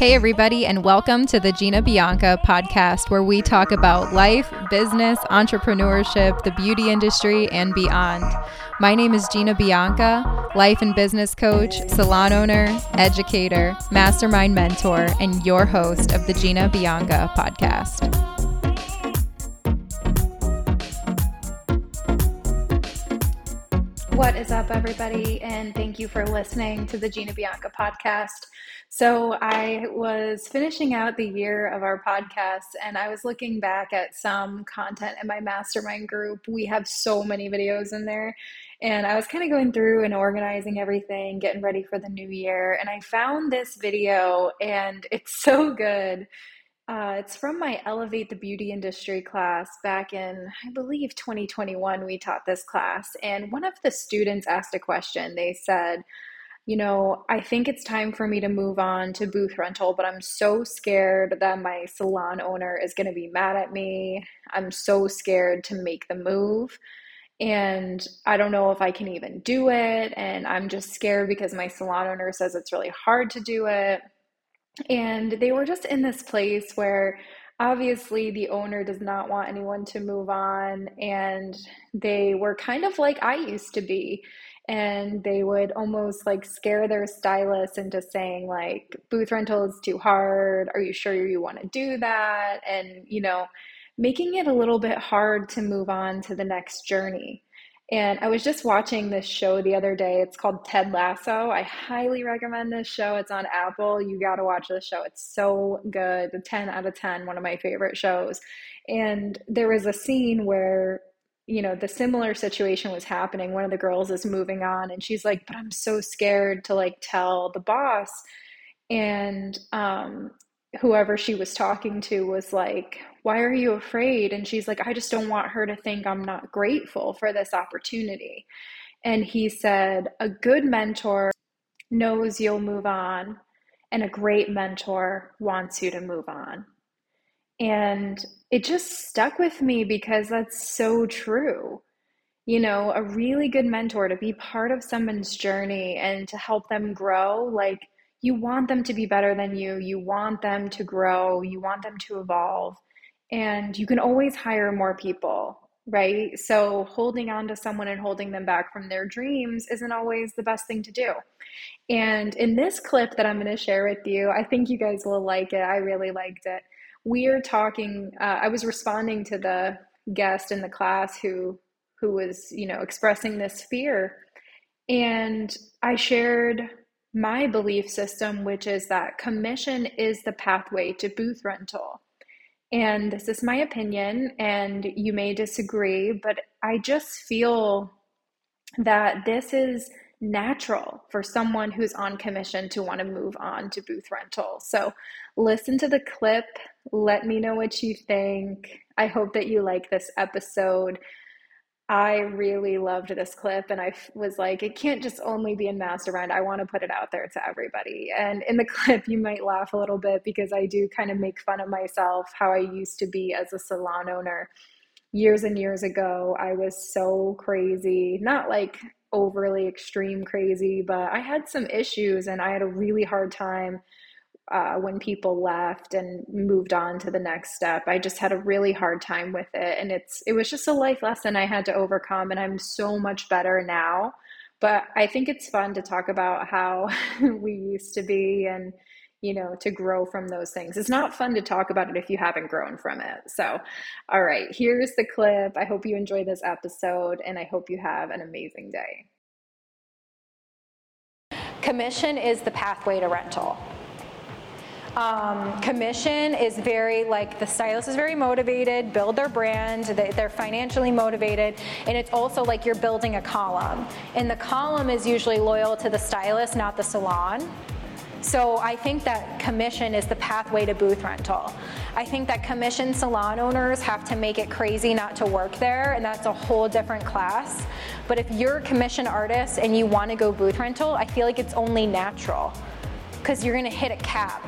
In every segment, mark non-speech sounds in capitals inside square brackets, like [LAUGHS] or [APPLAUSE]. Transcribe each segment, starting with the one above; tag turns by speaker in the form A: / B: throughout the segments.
A: Hey, everybody, and welcome to the Gina Bianca podcast, where we talk about life, business, entrepreneurship, the beauty industry, and beyond. My name is Gina Bianca, life and business coach, salon owner, educator, mastermind mentor, and your host of the Gina Bianca podcast. What is up, everybody? And thank you for listening to the Gina Bianca podcast. So, I was finishing out the year of our podcast and I was looking back at some content in my mastermind group. We have so many videos in there. And I was kind of going through and organizing everything, getting ready for the new year. And I found this video and it's so good uh, it's from my Elevate the Beauty Industry class back in, I believe, 2021. We taught this class, and one of the students asked a question. They said, You know, I think it's time for me to move on to booth rental, but I'm so scared that my salon owner is going to be mad at me. I'm so scared to make the move. And I don't know if I can even do it. And I'm just scared because my salon owner says it's really hard to do it and they were just in this place where obviously the owner does not want anyone to move on. And they were kind of like I used to be. And they would almost like scare their stylist into saying, like, booth rental is too hard. Are you sure you want to do that? And, you know, making it a little bit hard to move on to the next journey. And I was just watching this show the other day. It's called Ted Lasso. I highly recommend this show. It's on Apple. You got to watch this show. It's so good. 10 out of 10, one of my favorite shows. And there was a scene where, you know, the similar situation was happening. One of the girls is moving on and she's like, but I'm so scared to like tell the boss. And um, whoever she was talking to was like, Why are you afraid? And she's like, I just don't want her to think I'm not grateful for this opportunity. And he said, A good mentor knows you'll move on, and a great mentor wants you to move on. And it just stuck with me because that's so true. You know, a really good mentor to be part of someone's journey and to help them grow, like, you want them to be better than you, you want them to grow, you want them to evolve, and you can always hire more people, right? So holding on to someone and holding them back from their dreams isn't always the best thing to do. And in this clip that I'm going to share with you, I think you guys will like it. I really liked it. We are talking, uh, I was responding to the guest in the class who who was, you know, expressing this fear. And I shared my belief system, which is that commission is the pathway to booth rental. And this is my opinion, and you may disagree, but I just feel that this is natural for someone who's on commission to want to move on to booth rental. So listen to the clip. Let me know what you think. I hope that you like this episode. I really loved this clip and I was like, it can't just only be in Mastermind. I want to put it out there to everybody. And in the [LAUGHS] clip, you might laugh a little bit because I do kind of make fun of myself, how I used to be as a salon owner. Years and years ago, I was so crazy, not like overly extreme crazy, but I had some issues and I had a really hard time uh, when people left and moved on to the next step. I just had a really hard time with it, and it's it was just a life lesson I had to overcome, and I'm so much better now. But I think it's fun to talk about how [LAUGHS] we used to be and you know to grow from those things. It's not fun to talk about it if you haven't grown from it. So, all right, here's the clip. I hope you enjoy this episode, and I hope you have an amazing day.
B: Commission is the pathway to rental. Um, commission is very like the stylist is very motivated, build their brand, they, they're financially motivated, and it's also like you're building a column. And the column is usually loyal to the stylist, not the salon. So I think that commission is the pathway to booth rental. I think that commission salon owners have to make it crazy not to work there, and that's a whole different class. But if you're a commission artist and you want to go booth rental, I feel like it's only natural because you're going to hit a cap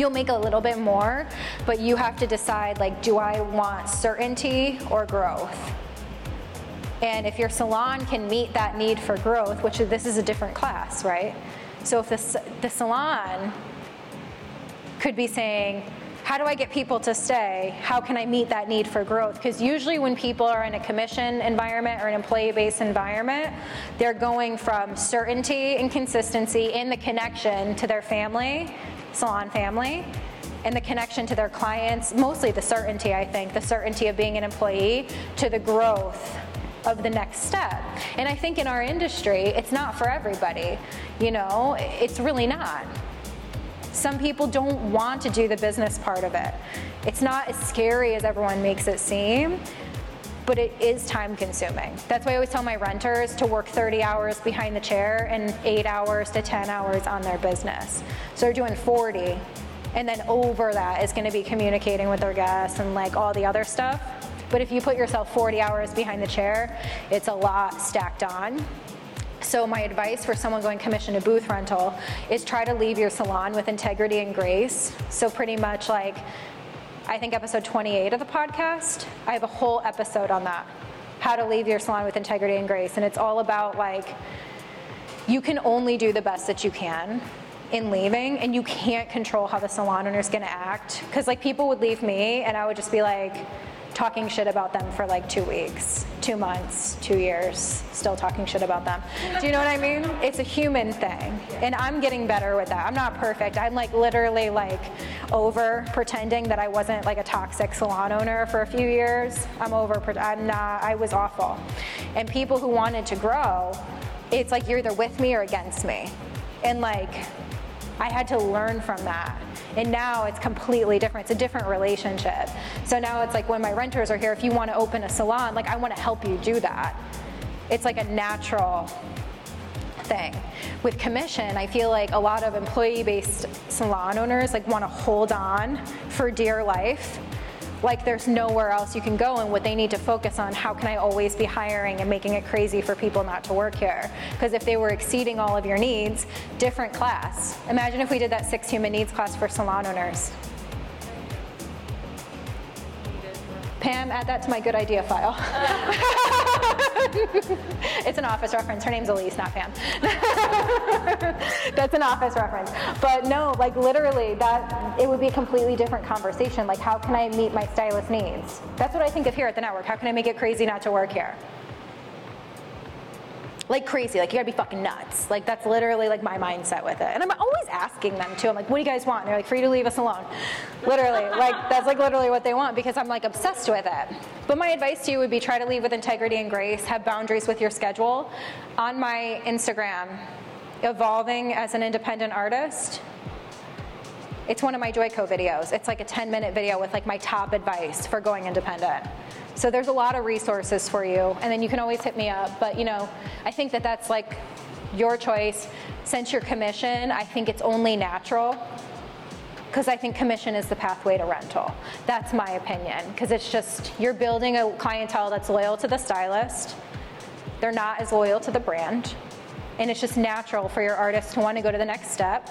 B: You'll make a little bit more, but you have to decide like, do I want certainty or growth? And if your salon can meet that need for growth, which this is a different class, right? So if the, the salon could be saying, how do I get people to stay? How can I meet that need for growth? Because usually, when people are in a commission environment or an employee based environment, they're going from certainty and consistency in the connection to their family, salon family, and the connection to their clients, mostly the certainty, I think, the certainty of being an employee, to the growth of the next step. And I think in our industry, it's not for everybody. You know, it's really not. Some people don't want to do the business part of it. It's not as scary as everyone makes it seem, but it is time consuming. That's why I always tell my renters to work 30 hours behind the chair and 8 hours to 10 hours on their business. So they're doing 40 and then over that is going to be communicating with their guests and like all the other stuff. But if you put yourself 40 hours behind the chair, it's a lot stacked on. So my advice for someone going commission to booth rental is try to leave your salon with integrity and grace. So pretty much like I think episode 28 of the podcast, I have a whole episode on that. How to leave your salon with integrity and grace. And it's all about like you can only do the best that you can in leaving and you can't control how the salon owner is going to act. Because like people would leave me and i would just be like talking shit about them for like two weeks two months two years still talking shit about them. Do you know what i mean? It's a human thing and i'm getting better with that. I'm not perfect. I'm like literally like over pretending that i wasn't like a toxic salon owner for a few years. I'm over i'm not i was awful. And people who wanted to grow it's like you're either with me or against me. And like I had to learn from that. And now it's completely different. It's a different relationship. So now it's like when my renters are here, if you want to open a salon, like I want to help you do that. It's like a natural thing. With commission, I feel like a lot of employee-based salon owners like want to hold on for dear life like there's nowhere else you can go and what they need to focus on how can i always be hiring and making it crazy for people not to work here? Because if they were exceeding all of your needs different class. Imagine if we did that six human needs class for salon owners Pam, add that to my good idea file. [LAUGHS] it's an office reference. Her name's Elise, not Pam. [LAUGHS] That's an office reference. But no, like literally, that it would be a completely different conversation. Like, how can I meet my stylist needs? That's what I think of here at the network. How can I make it crazy not to work here? Like crazy. Like you gotta be fucking nuts. Like that's literally like my mindset with it. And I'm always asking them too. I'm like, what do you guys want? And they're like, for you to leave us alone. literally, [LAUGHS] like that's like literally what they want because I'm like obsessed with it. But my advice to you would be try to leave with integrity and grace. Have boundaries with your schedule. On my Instagram, evolving as an independent artist. It's one of my Joyco videos. It's like a 10 minute video with like my top advice for going independent. So there's a lot of resources for you, and then you can always hit me up. But you know, I think that that's like your choice. Since your commission, I think it's only natural because I think commission is the pathway to rental. That's my opinion because it's just you're building a clientele that's loyal to the stylist. They're not as loyal to the brand. And it's just natural for your artist to want to go to the next step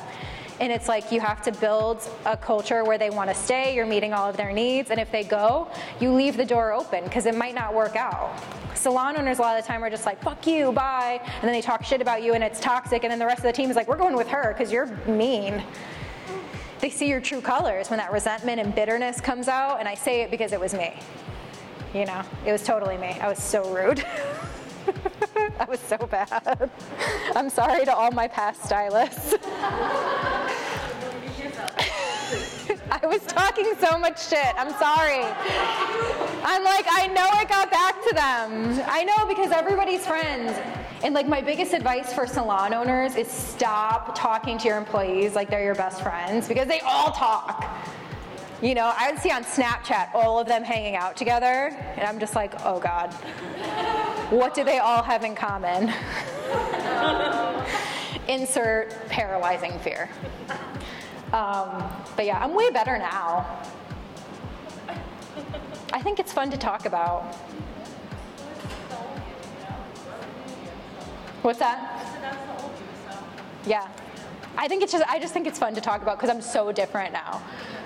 B: and it's like you have to build a culture where they want to stay, you're meeting all of their needs, and if they go, you leave the door open because it might not work out. Salon owners a lot of the time are just like, fuck you, bye, and then they talk shit about you and it's toxic, and then the rest of the team is like, we're going with her because you're mean. They see your true colors when that resentment and bitterness comes out, and I say it because it was me. You know, it was totally me. I was so rude. [LAUGHS] I was so bad. I'm sorry to all my past stylists. [LAUGHS] I was talking so much shit. I'm sorry. I'm like, I know it got back to them. I know because everybody's friends. And like my biggest advice for salon owners is stop talking to your employees like they're your best friends because they all talk. You know, I would see on Snapchat all of them hanging out together, and I'm just like, oh God, what do they all have in common? [LAUGHS] Insert paralyzing fear. Um, but yeah, I'm way better now. I think it's fun to talk about. What's that? Yeah. I think it's just I just think it's fun to talk about because I'm so different now.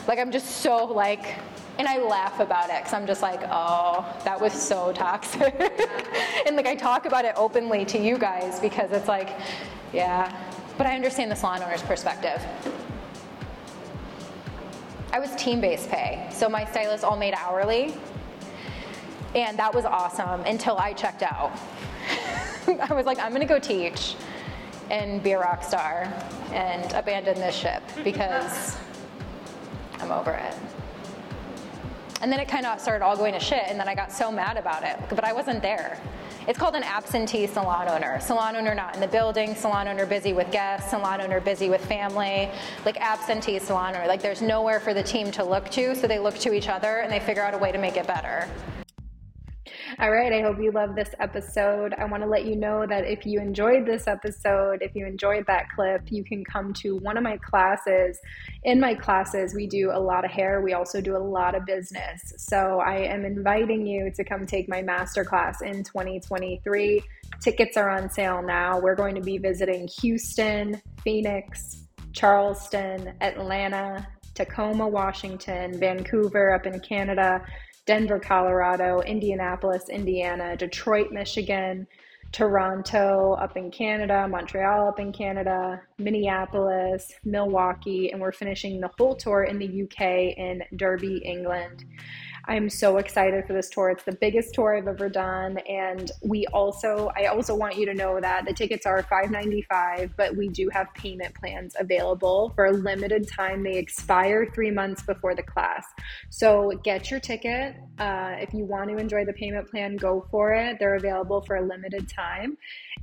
B: Like I'm just so like and I laugh about it because I'm just like, oh, that was so toxic. [LAUGHS] and like I talk about it openly to you guys because it's like, yeah. But I understand the salon owner's perspective. I was team based pay. So my stylists all made hourly. And that was awesome until I checked out. [LAUGHS] I was like, I'm gonna go teach and be a rock star and abandon this ship because I'm over it. And then it kind of started all going to shit, and then I got so mad about it, but I wasn't there. It's called an absentee salon owner. Salon owner not in the building, salon owner busy with guests, salon owner busy with family, like absentee salon owner. Like there's nowhere for the team to look to, so they look to each other and they figure out a way to make it better.
A: All right, I hope you love this episode. I want to let you know that if you enjoyed this episode, if you enjoyed that clip, you can come to one of my classes. In my classes, we do a lot of hair, we also do a lot of business. So I am inviting you to come take my masterclass in 2023. Tickets are on sale now. We're going to be visiting Houston, Phoenix, Charleston, Atlanta, Tacoma, Washington, Vancouver up in Canada, Denver, Colorado, Indianapolis, Indiana, Detroit, Michigan, Toronto up in Canada, Montreal up in Canada, Minneapolis, Milwaukee, and we're finishing the whole tour in the UK in Derby, England. I'm so excited for this tour. It's the biggest tour I've ever done. And we also, I also want you to know that the tickets are $5.95, but we do have payment plans available for a limited time. They expire three months before the class. So get your ticket. Uh, if you want to enjoy the payment plan, go for it. They're available for a limited time.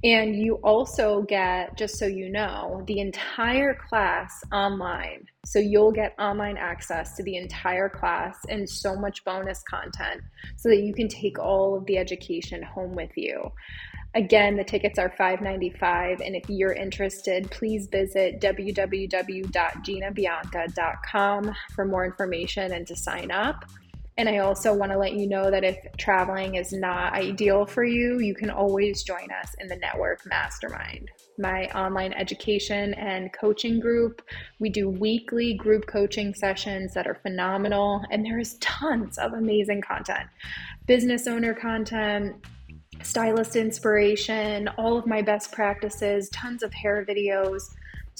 A: And you also get, just so you know, the entire class online. So you'll get online access to the entire class and so much bonus content so that you can take all of the education home with you. Again, the tickets are $5.95. And if you're interested, please visit www.ginabianca.com for more information and to sign up. And I also want to let you know that if traveling is not ideal for you, you can always join us in the Network Mastermind, my online education and coaching group. We do weekly group coaching sessions that are phenomenal, and there is tons of amazing content business owner content. Stylist inspiration, all of my best practices, tons of hair videos,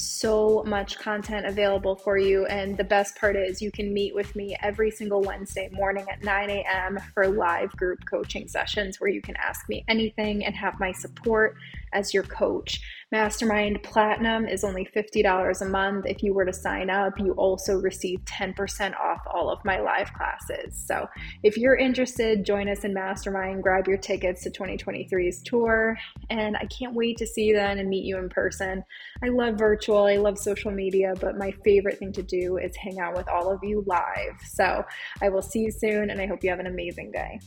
A: so much content available for you. And the best part is you can meet with me every single Wednesday morning at 9 a.m. for live group coaching sessions where you can ask me anything and have my support as your coach. Mastermind Platinum is only $50 a month. If you were to sign up, you also receive 10% off all of my live classes. So if you're interested, join us in Mastermind, grab your tickets to 2023's tour, and I can't wait to see you then and meet you in person. I love virtual, I love social media, but my favorite thing to do is hang out with all of you live. So I will see you soon, and I hope you have an amazing day.